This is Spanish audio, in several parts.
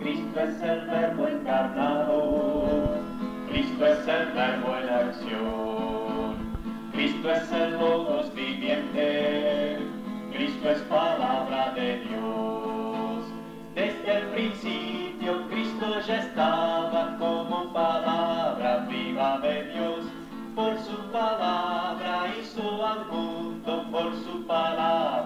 Cristo es el verbo encarnado, Cristo es el verbo en acción, Cristo es el logos viviente, Cristo es palabra de Dios. Desde el principio Cristo ya estaba como palabra viva de Dios, por su palabra hizo al mundo, por su palabra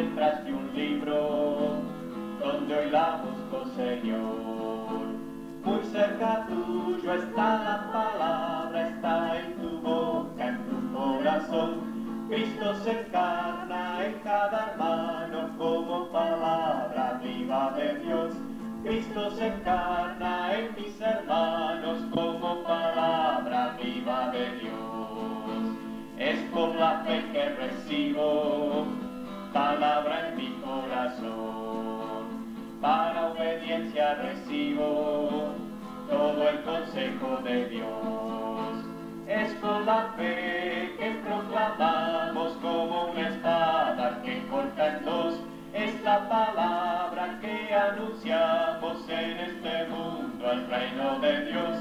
en las letras de un libro? ¿Dónde hoy la busco, Señor? Muy cerca tuyo está la palabra, está en tu boca, en tu corazón. Cristo se encarna en cada hermano como palabra viva de Dios. Cristo se encarna en mis hermanos como palabra viva de Dios. Es por la fe que recibo Recibo todo el consejo de Dios. Es por la fe que proclamamos como una espada que corta en dos. Es la palabra que anunciamos en este mundo al reino de Dios.